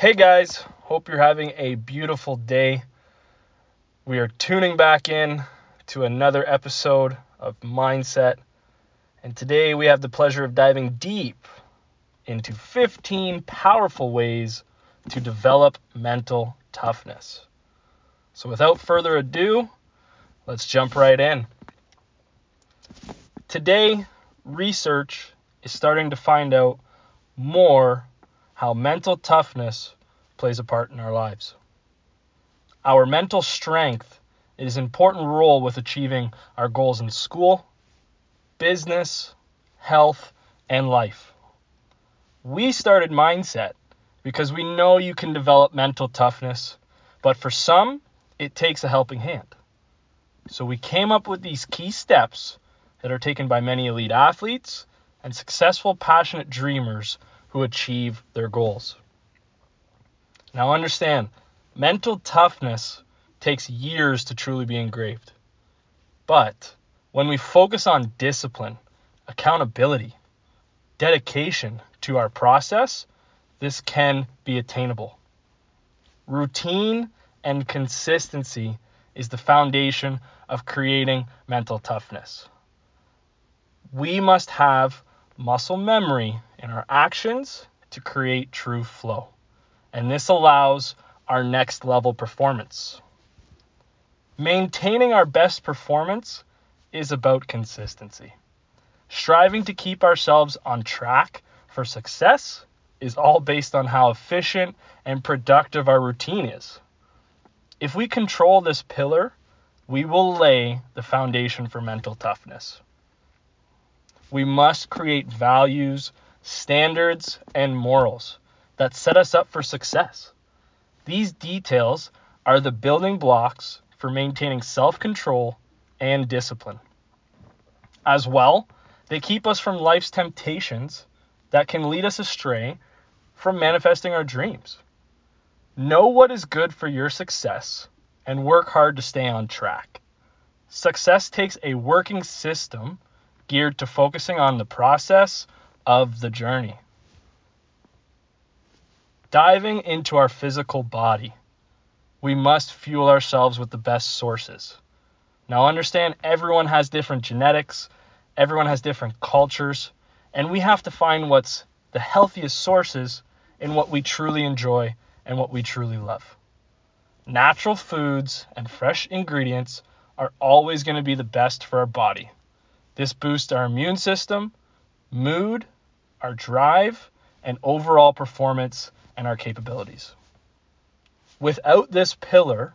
Hey guys, hope you're having a beautiful day. We are tuning back in to another episode of Mindset, and today we have the pleasure of diving deep into 15 powerful ways to develop mental toughness. So, without further ado, let's jump right in. Today, research is starting to find out more how mental toughness plays a part in our lives. Our mental strength is an important role with achieving our goals in school, business, health, and life. We started Mindset because we know you can develop mental toughness, but for some, it takes a helping hand. So we came up with these key steps that are taken by many elite athletes and successful, passionate dreamers who achieve their goals. Now, understand, mental toughness takes years to truly be engraved. But when we focus on discipline, accountability, dedication to our process, this can be attainable. Routine and consistency is the foundation of creating mental toughness. We must have muscle memory in our actions to create true flow. And this allows our next level performance. Maintaining our best performance is about consistency. Striving to keep ourselves on track for success is all based on how efficient and productive our routine is. If we control this pillar, we will lay the foundation for mental toughness. We must create values, standards, and morals that set us up for success. These details are the building blocks for maintaining self control and discipline. As well, they keep us from life's temptations that can lead us astray from manifesting our dreams. Know what is good for your success and work hard to stay on track. Success takes a working system geared to focusing on the process of the journey. Diving into our physical body, we must fuel ourselves with the best sources. Now, understand everyone has different genetics, everyone has different cultures, and we have to find what's the healthiest sources in what we truly enjoy and what we truly love. Natural foods and fresh ingredients are always going to be the best for our body. This boosts our immune system, mood, our drive, and overall performance and our capabilities. Without this pillar,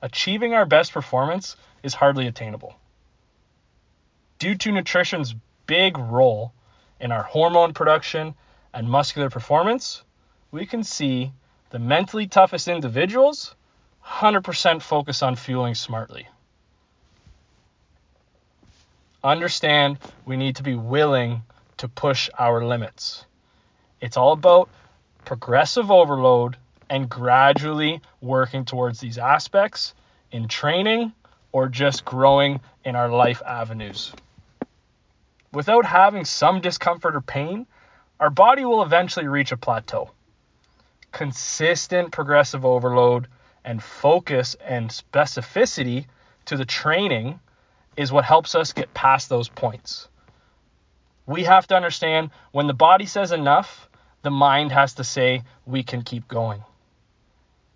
achieving our best performance is hardly attainable. Due to nutrition's big role in our hormone production and muscular performance, we can see the mentally toughest individuals 100% focus on fueling smartly. Understand we need to be willing to push our limits. It's all about progressive overload and gradually working towards these aspects in training or just growing in our life avenues. Without having some discomfort or pain, our body will eventually reach a plateau. Consistent progressive overload and focus and specificity to the training is what helps us get past those points. We have to understand when the body says enough, the mind has to say we can keep going.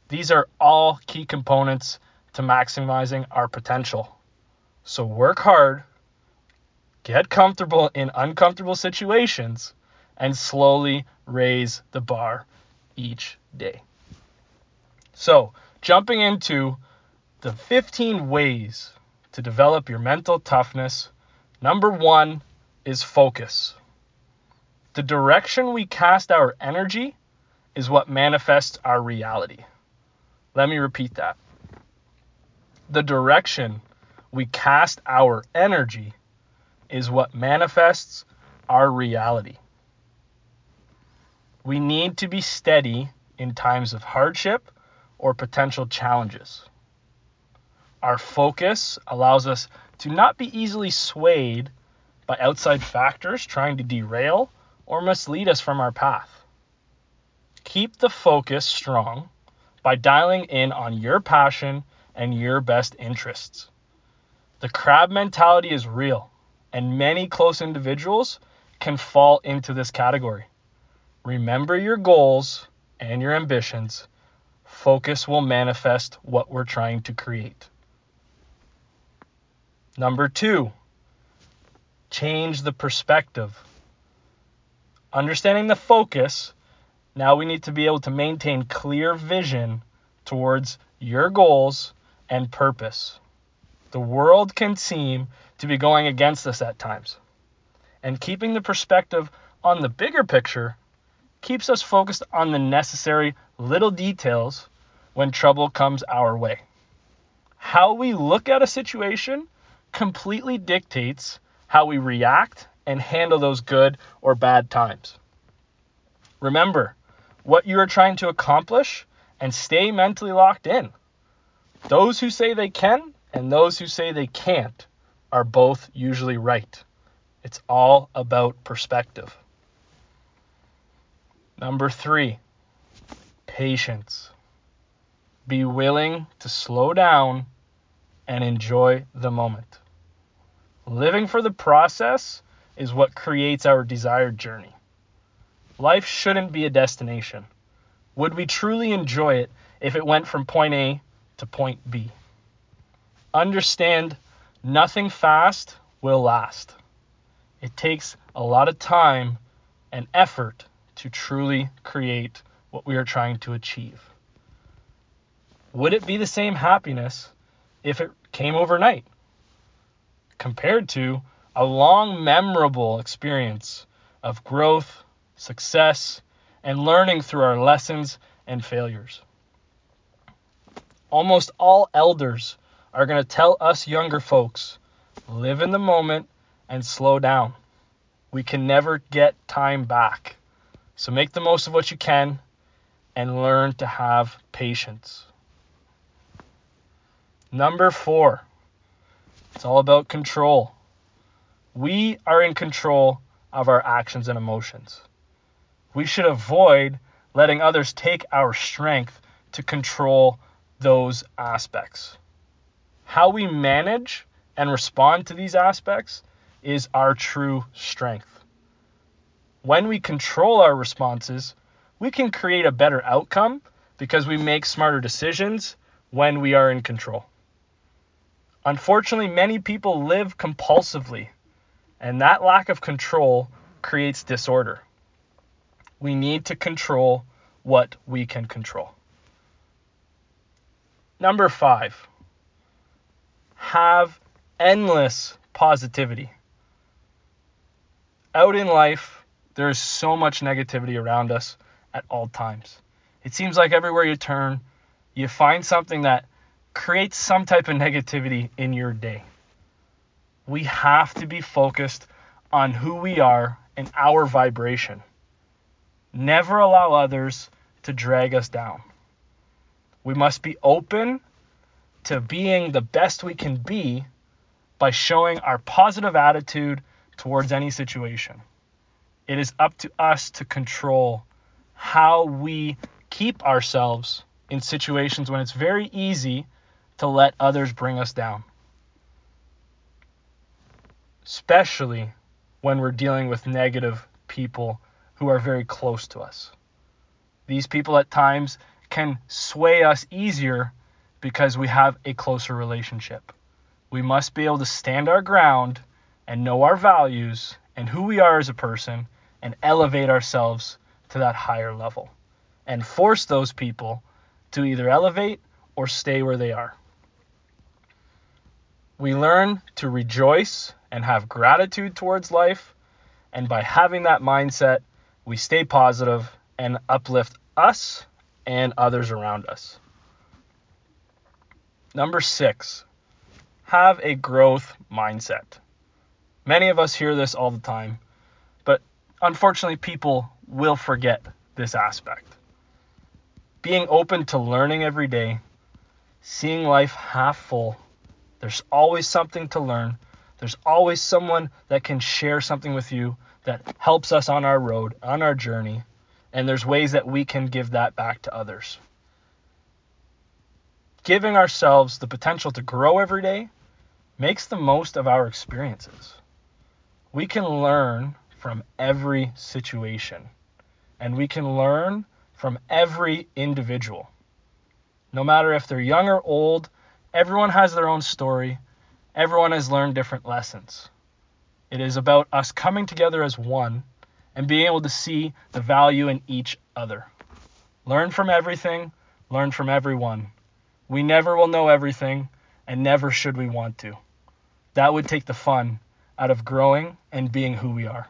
These are all key components to maximizing our potential. So work hard, get comfortable in uncomfortable situations, and slowly raise the bar each day. So, jumping into the 15 ways to develop your mental toughness, number one is focus. The direction we cast our energy is what manifests our reality. Let me repeat that. The direction we cast our energy is what manifests our reality. We need to be steady in times of hardship or potential challenges. Our focus allows us to not be easily swayed by outside factors trying to derail or mislead us from our path. Keep the focus strong by dialing in on your passion and your best interests. The crab mentality is real, and many close individuals can fall into this category. Remember your goals and your ambitions. Focus will manifest what we're trying to create. Number two, change the perspective. Understanding the focus, now we need to be able to maintain clear vision towards your goals and purpose. The world can seem to be going against us at times. And keeping the perspective on the bigger picture keeps us focused on the necessary little details when trouble comes our way. How we look at a situation completely dictates how we react and handle those good or bad times. Remember what you are trying to accomplish and stay mentally locked in. Those who say they can and those who say they can't are both usually right. It's all about perspective. Number three, patience. Be willing to slow down and enjoy the moment. Living for the process is what creates our desired journey. Life shouldn't be a destination. Would we truly enjoy it if it went from point A to point B? Understand nothing fast will last. It takes a lot of time and effort to truly create what we are trying to achieve. Would it be the same happiness if it came overnight compared to a long, memorable experience of growth, success, and learning through our lessons and failures? Almost all elders are going to tell us younger folks live in the moment and slow down. We can never get time back. So make the most of what you can and learn to have patience. Number four, it's all about control. We are in control of our actions and emotions. We should avoid letting others take our strength to control those aspects. How we manage and respond to these aspects is our true strength. When we control our responses, we can create a better outcome because we make smarter decisions when we are in control. Unfortunately, many people live compulsively, and that lack of control creates disorder. We need to control what we can control. Number five, have endless positivity. Out in life, there is so much negativity around us at all times. It seems like everywhere you turn, you find something that creates some type of negativity in your day. We have to be focused on who we are and our vibration. Never allow others to drag us down. We must be open to being the best we can be by showing our positive attitude towards any situation. It is up to us to control how we keep ourselves in situations when it's very easy to let others bring us down. Especially when we're dealing with negative people who are very close to us. These people at times can sway us easier because we have a closer relationship. We must be able to stand our ground and know our values and who we are as a person and elevate ourselves to that higher level and force those people to either elevate or stay where they are. We learn to rejoice and have gratitude towards life, and by having that mindset, we stay positive and uplift us and others around us. Number six, have a growth mindset. Many of us hear this all the time, but unfortunately, people will forget this aspect. Being open to learning every day, seeing life half full, there's always something to learn. There's always someone that can share something with you that helps us on our road, on our journey, And there's ways that we can give that back to others. Giving ourselves the potential to grow every day makes the most of our experiences. We can learn from every situation, and we can learn from every individual. No matter if they're young or old, everyone has their own story, everyone has learned different lessons. It is about us coming together as one and being able to see the value in each other. Learn from everything, learn from everyone. We never will know everything, and never should we want to. That would take the fun out of growing and being who we are.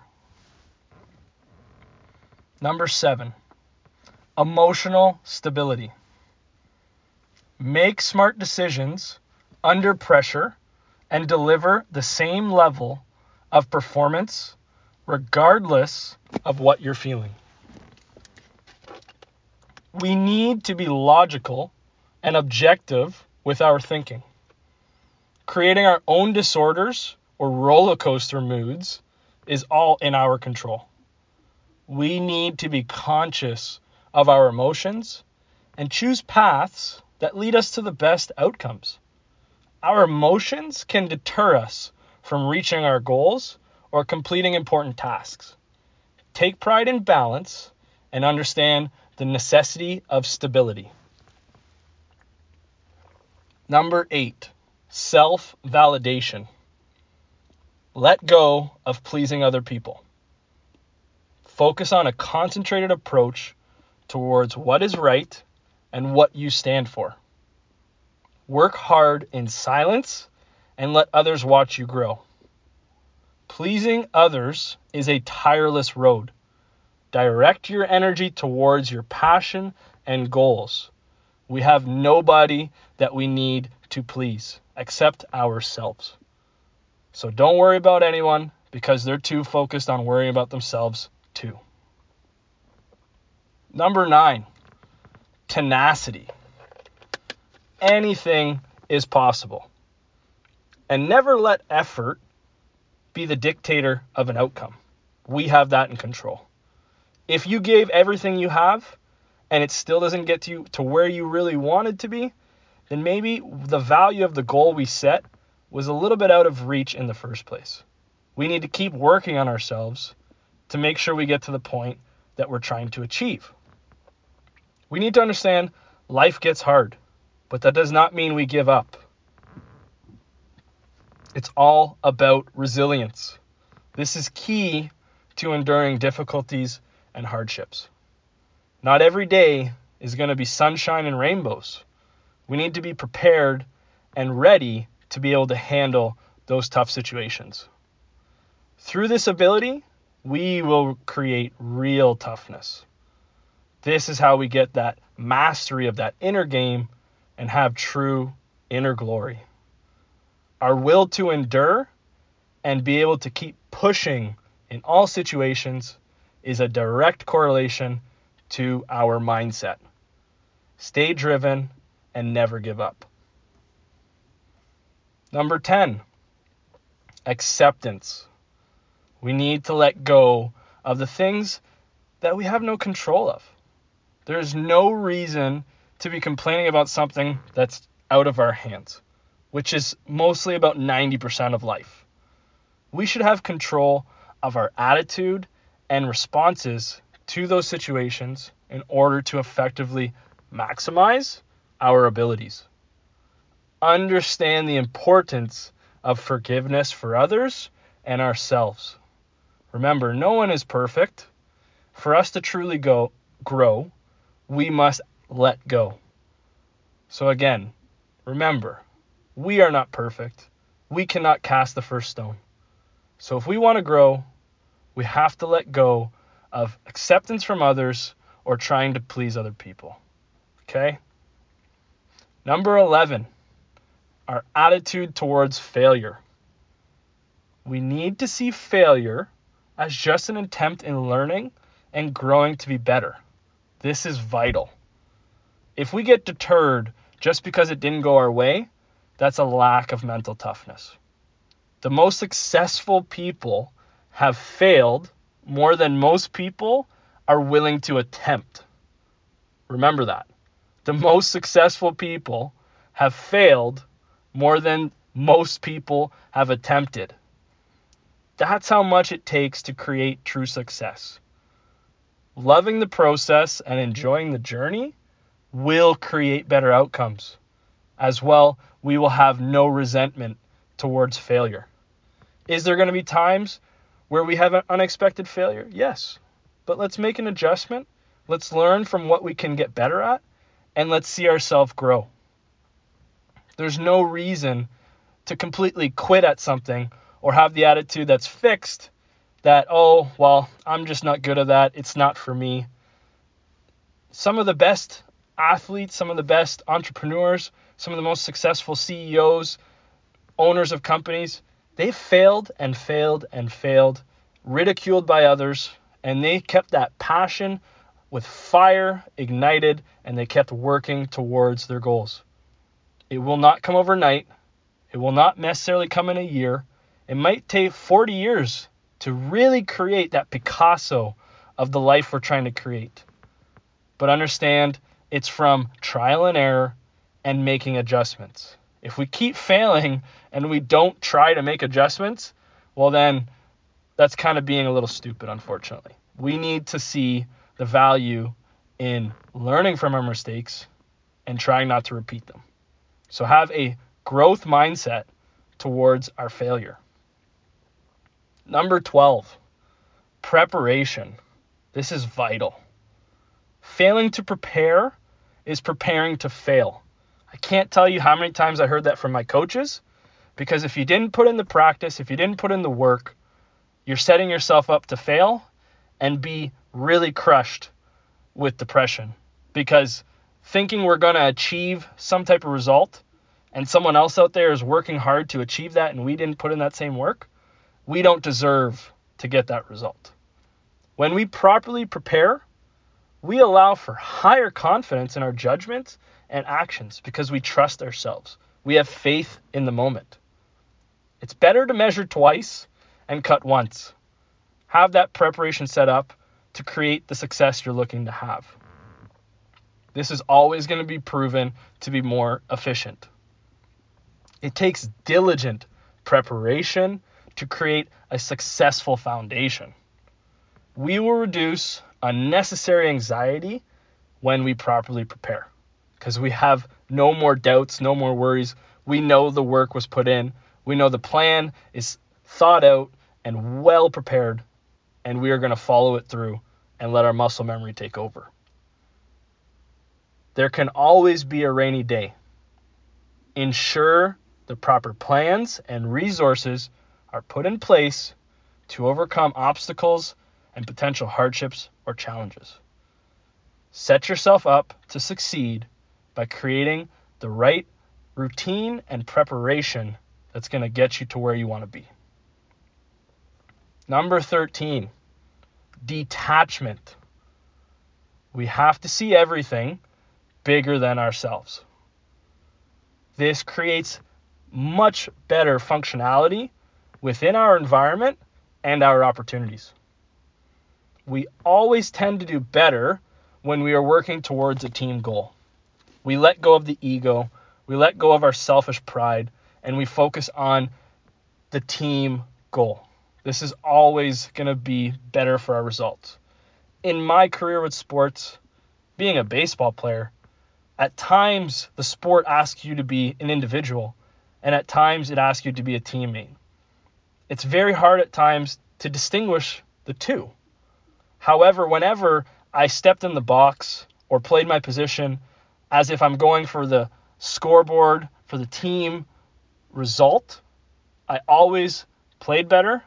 Number seven, emotional stability. Make smart decisions under pressure and deliver the same level of performance regardless of what you're feeling. We need to be logical and objective with our thinking. Creating our own disorders or roller coaster moods is all in our control. We need to be conscious of our emotions and choose paths that lead us to the best outcomes. Our emotions can deter us from reaching our goals or completing important tasks. Take pride in balance and understand the necessity of stability. Number eight, self validation. Let go of pleasing other people. Focus on a concentrated approach towards what is right and what you stand for. Work hard in silence and let others watch you grow. Pleasing others is a tireless road. Direct your energy towards your passion and goals. We have nobody that we need to please except ourselves. So don't worry about anyone because they're too focused on worrying about themselves too. Number nine, tenacity. Anything is possible. And never let effort be the dictator of an outcome. We have that in control. If you gave everything you have and it still doesn't get you to where you really wanted to be, then maybe the value of the goal we set was a little bit out of reach in the first place. We need to keep working on ourselves to make sure we get to the point that we're trying to achieve. We need to understand life gets hard, but that does not mean we give up. It's all about resilience. This is key to enduring difficulties and hardships. Not every day is going to be sunshine and rainbows. We need to be prepared and ready to be able to handle those tough situations. Through this ability, we will create real toughness. This is how we get that mastery of that inner game and have true inner glory. Our will to endure and be able to keep pushing in all situations is a direct correlation to our mindset. Stay driven and never give up. Number 10, acceptance. We need to let go of the things that we have no control of. There's no reason to be complaining about something that's out of our hands which is mostly about 90% of life. We should have control of our attitude and responses to those situations in order to effectively maximize our abilities. Understand the importance of forgiveness for others and ourselves. Remember, no one is perfect. For us to truly go grow, we must let go. So again, remember, we are not perfect. We cannot cast the first stone. So if we want to grow, we have to let go of acceptance from others or trying to please other people. Okay? Number 11, our attitude towards failure. We need to see failure as just an attempt in learning and growing to be better. This is vital. If we get deterred just because it didn't go our way, that's a lack of mental toughness. The most successful people have failed more than most people are willing to attempt. Remember that. The most successful people have failed more than most people have attempted. That's how much it takes to create true success. Loving the process and enjoying the journey will create better outcomes. As well, we will have no resentment towards failure. Is there going to be times where we have an unexpected failure? Yes. But let's make an adjustment. Let's learn from what we can get better at and let's see ourselves grow. There's no reason to completely quit at something or have the attitude that's fixed that, oh, well, I'm just not good at that. It's not for me. Some of the best athletes, some of the best entrepreneurs, some of the most successful CEOs, owners of companies, they failed and failed and failed, ridiculed by others, and they kept that passion with fire ignited and they kept working towards their goals. It will not come overnight. It will not necessarily come in a year. It might take 40 years to really create that Picasso of the life we're trying to create. But understand it's from trial and error and making adjustments. If we keep failing and we don't try to make adjustments, well, then that's kind of being a little stupid, unfortunately. We need to see the value in learning from our mistakes and trying not to repeat them. So have a growth mindset towards our failure. Number 12, preparation. This is vital. Failing to prepare is preparing to fail. I can't tell you how many times I heard that from my coaches because if you didn't put in the practice, if you didn't put in the work, you're setting yourself up to fail and be really crushed with depression because thinking we're going to achieve some type of result and someone else out there is working hard to achieve that and we didn't put in that same work, we don't deserve to get that result. When we properly prepare, we allow for higher confidence in our judgments and actions because we trust ourselves. We have faith in the moment. It's better to measure twice and cut once. Have that preparation set up to create the success you're looking to have. This is always going to be proven to be more efficient. It takes diligent preparation to create a successful foundation. We will reduce unnecessary anxiety when we properly prepare because we have no more doubts, no more worries. We know the work was put in, we know the plan is thought out and well prepared, and we are going to follow it through and let our muscle memory take over. There can always be a rainy day. Ensure the proper plans and resources are put in place to overcome obstacles and potential hardships or challenges. Set yourself up to succeed by creating the right routine and preparation that's going to get you to where you want to be. Number 13, detachment. We have to see everything bigger than ourselves. This creates much better functionality within our environment and our opportunities. We always tend to do better when we are working towards a team goal. We let go of the ego, we let go of our selfish pride, and we focus on the team goal. This is always going to be better for our results. In my career with sports, being a baseball player, at times the sport asks you to be an individual, and at times it asks you to be a teammate. It's very hard at times to distinguish the two. However, whenever I stepped in the box or played my position as if I'm going for the scoreboard, for the team result, I always played better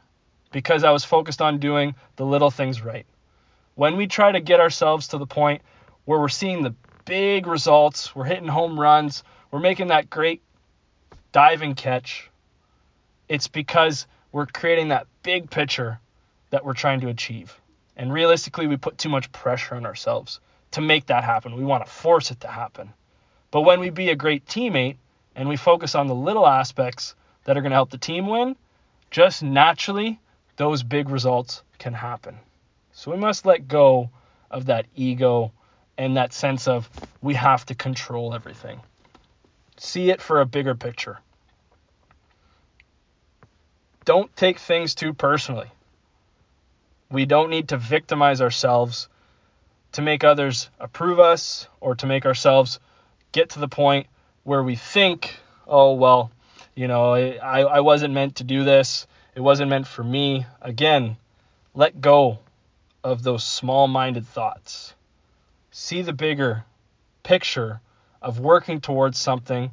because I was focused on doing the little things right. When we try to get ourselves to the point where we're seeing the big results, we're hitting home runs, we're making that great diving catch, it's because we're creating that big picture that we're trying to achieve. And realistically, we put too much pressure on ourselves to make that happen. We want to force it to happen. But when we be a great teammate and we focus on the little aspects that are going to help the team win, just naturally, those big results can happen. So we must let go of that ego and that sense of we have to control everything. See it for a bigger picture. Don't take things too personally. We don't need to victimize ourselves to make others approve us or to make ourselves get to the point where we think, oh, well, you know, I, I wasn't meant to do this. It wasn't meant for me. Again, let go of those small minded thoughts. See the bigger picture of working towards something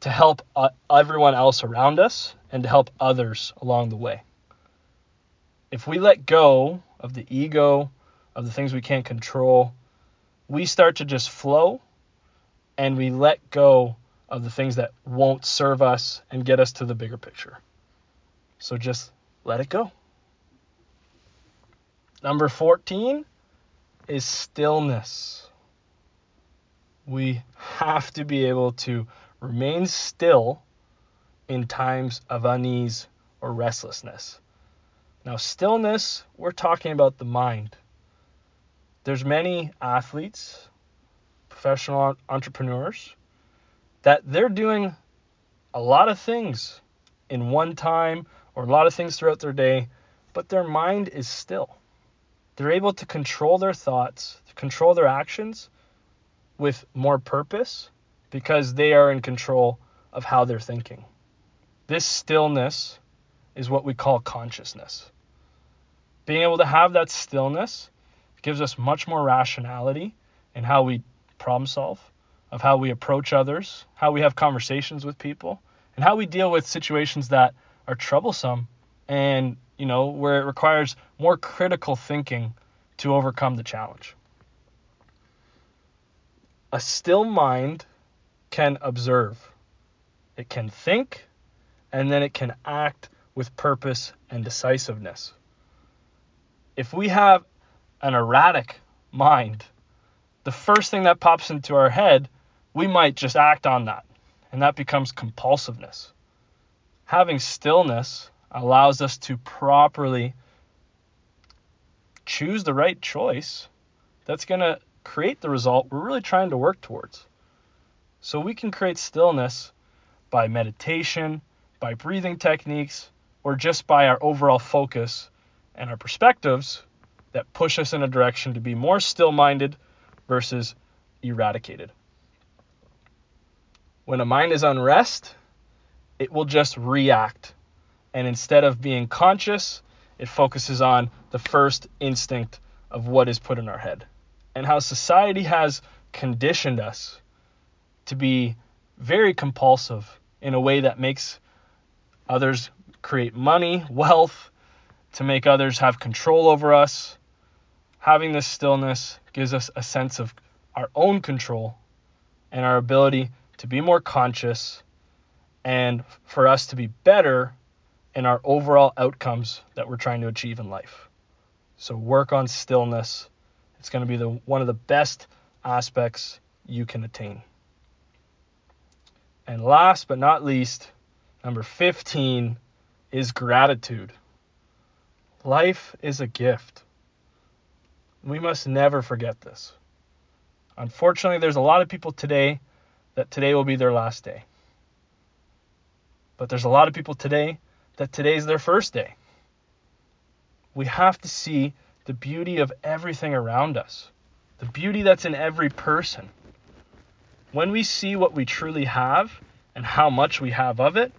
to help uh, everyone else around us and to help others along the way. If we let go of the ego, of the things we can't control, we start to just flow and we let go of the things that won't serve us and get us to the bigger picture. So just let it go. Number 14 is stillness. We have to be able to remain still in times of unease or restlessness. Now, stillness, we're talking about the mind. There's many athletes, professional entrepreneurs that they're doing a lot of things in one time or a lot of things throughout their day, but their mind is still. They're able to control their thoughts, control their actions with more purpose because they are in control of how they're thinking. This stillness is what we call consciousness. Being able to have that stillness gives us much more rationality in how we problem solve, of how we approach others, how we have conversations with people, and how we deal with situations that are troublesome and you know, where it requires more critical thinking to overcome the challenge. A still mind can observe, it can think, and then it can act with purpose and decisiveness. If we have an erratic mind, the first thing that pops into our head, we might just act on that, and that becomes compulsiveness. Having stillness allows us to properly choose the right choice that's going to create the result we're really trying to work towards. So we can create stillness by meditation, by breathing techniques, or just by our overall focus and our perspectives that push us in a direction to be more still minded versus eradicated. When a mind is unrest, it will just react and instead of being conscious, it focuses on the first instinct of what is put in our head and how society has conditioned us to be very compulsive in a way that makes others create money, wealth, to make others have control over us. Having this stillness gives us a sense of our own control and our ability to be more conscious and for us to be better in our overall outcomes that we're trying to achieve in life. So work on stillness. It's going to be the one of the best aspects you can attain. And last but not least, number 15 is gratitude. Life is a gift. We must never forget this. Unfortunately, there's a lot of people today that today will be their last day. But there's a lot of people today that today's their first day. We have to see the beauty of everything around us, the beauty that's in every person. When we see what we truly have and how much we have of it,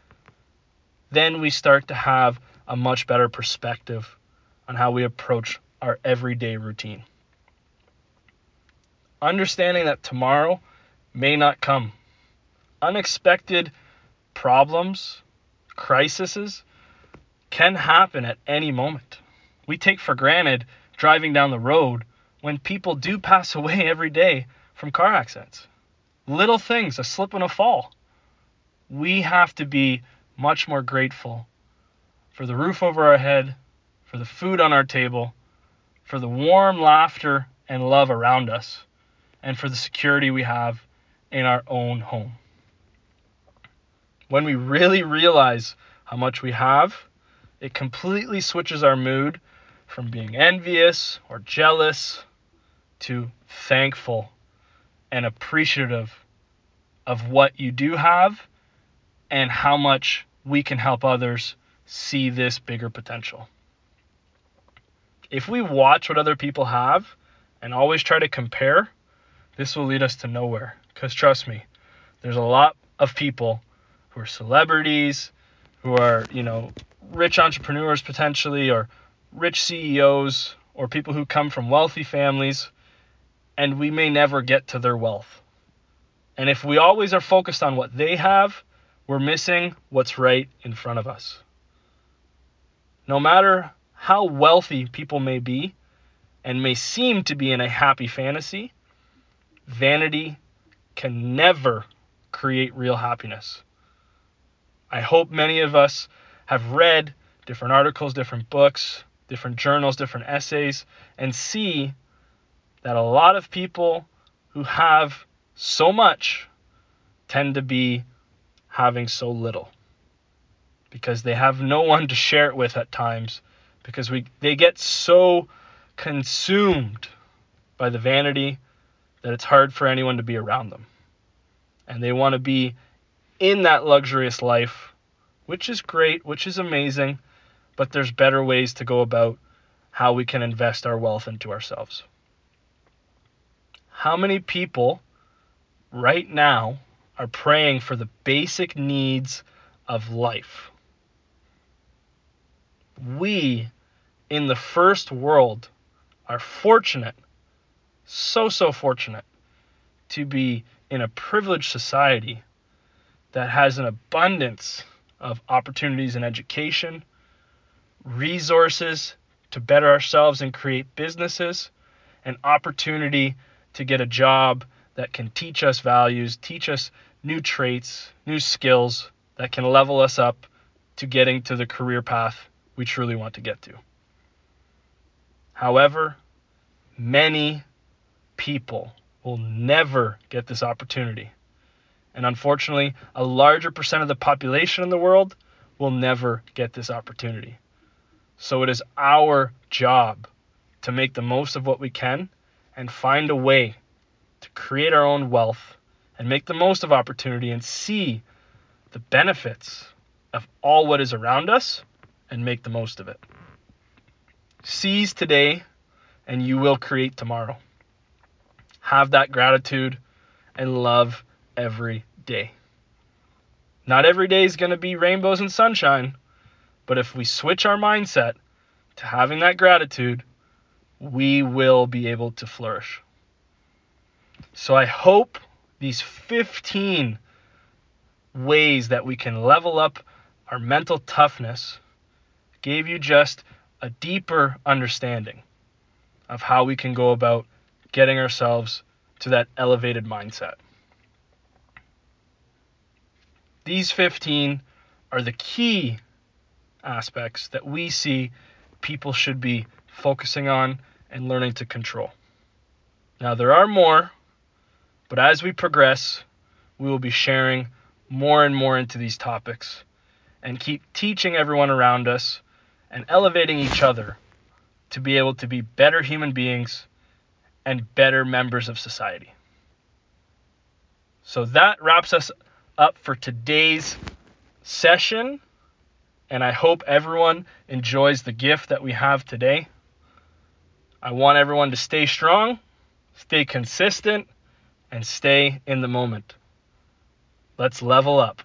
then we start to have a much better perspective on how we approach our everyday routine. Understanding that tomorrow may not come. Unexpected problems crises can happen at any moment. We take for granted driving down the road when people do pass away every day from car accidents. Little things, a slip and a fall. We have to be much more grateful for the roof over our head, for the food on our table, for the warm laughter and love around us, and for the security we have in our own home. When we really realize how much we have, it completely switches our mood from being envious or jealous to thankful and appreciative of what you do have and how much we can help others see this bigger potential. If we watch what other people have and always try to compare, this will lead us to nowhere. Because trust me, there's a lot of people who are celebrities, who are, you know, rich entrepreneurs potentially, or rich CEOs, or people who come from wealthy families, and we may never get to their wealth. And if we always are focused on what they have, we're missing what's right in front of us. No matter how wealthy people may be and may seem to be in a happy fantasy, vanity can never create real happiness. I hope many of us have read different articles, different books, different journals, different essays, and see that a lot of people who have so much tend to be having so little because they have no one to share it with at times because we they get so consumed by the vanity that it's hard for anyone to be around them. And they want to be in that luxurious life, which is great, which is amazing, but there's better ways to go about how we can invest our wealth into ourselves. How many people right now are praying for the basic needs of life? We in the first world are fortunate, so, so fortunate, to be in a privileged society that has an abundance of opportunities in education, resources to better ourselves and create businesses, and opportunity to get a job that can teach us values, teach us new traits, new skills that can level us up to getting to the career path we truly want to get to. However, many people will never get this opportunity. And unfortunately, a larger percent of the population in the world will never get this opportunity. So it is our job to make the most of what we can and find a way create our own wealth and make the most of opportunity and see the benefits of all what is around us and make the most of it. Seize today and you will create tomorrow. Have that gratitude and love every day. Not every day is going to be rainbows and sunshine, but if we switch our mindset to having that gratitude, we will be able to flourish. So I hope these 15 ways that we can level up our mental toughness gave you just a deeper understanding of how we can go about getting ourselves to that elevated mindset. These 15 are the key aspects that we see people should be focusing on and learning to control. Now, there are more, but as we progress, we will be sharing more and more into these topics and keep teaching everyone around us and elevating each other to be able to be better human beings and better members of society. So that wraps us up for today's session. And I hope everyone enjoys the gift that we have today. I want everyone to stay strong, stay consistent, and stay in the moment. Let's level up.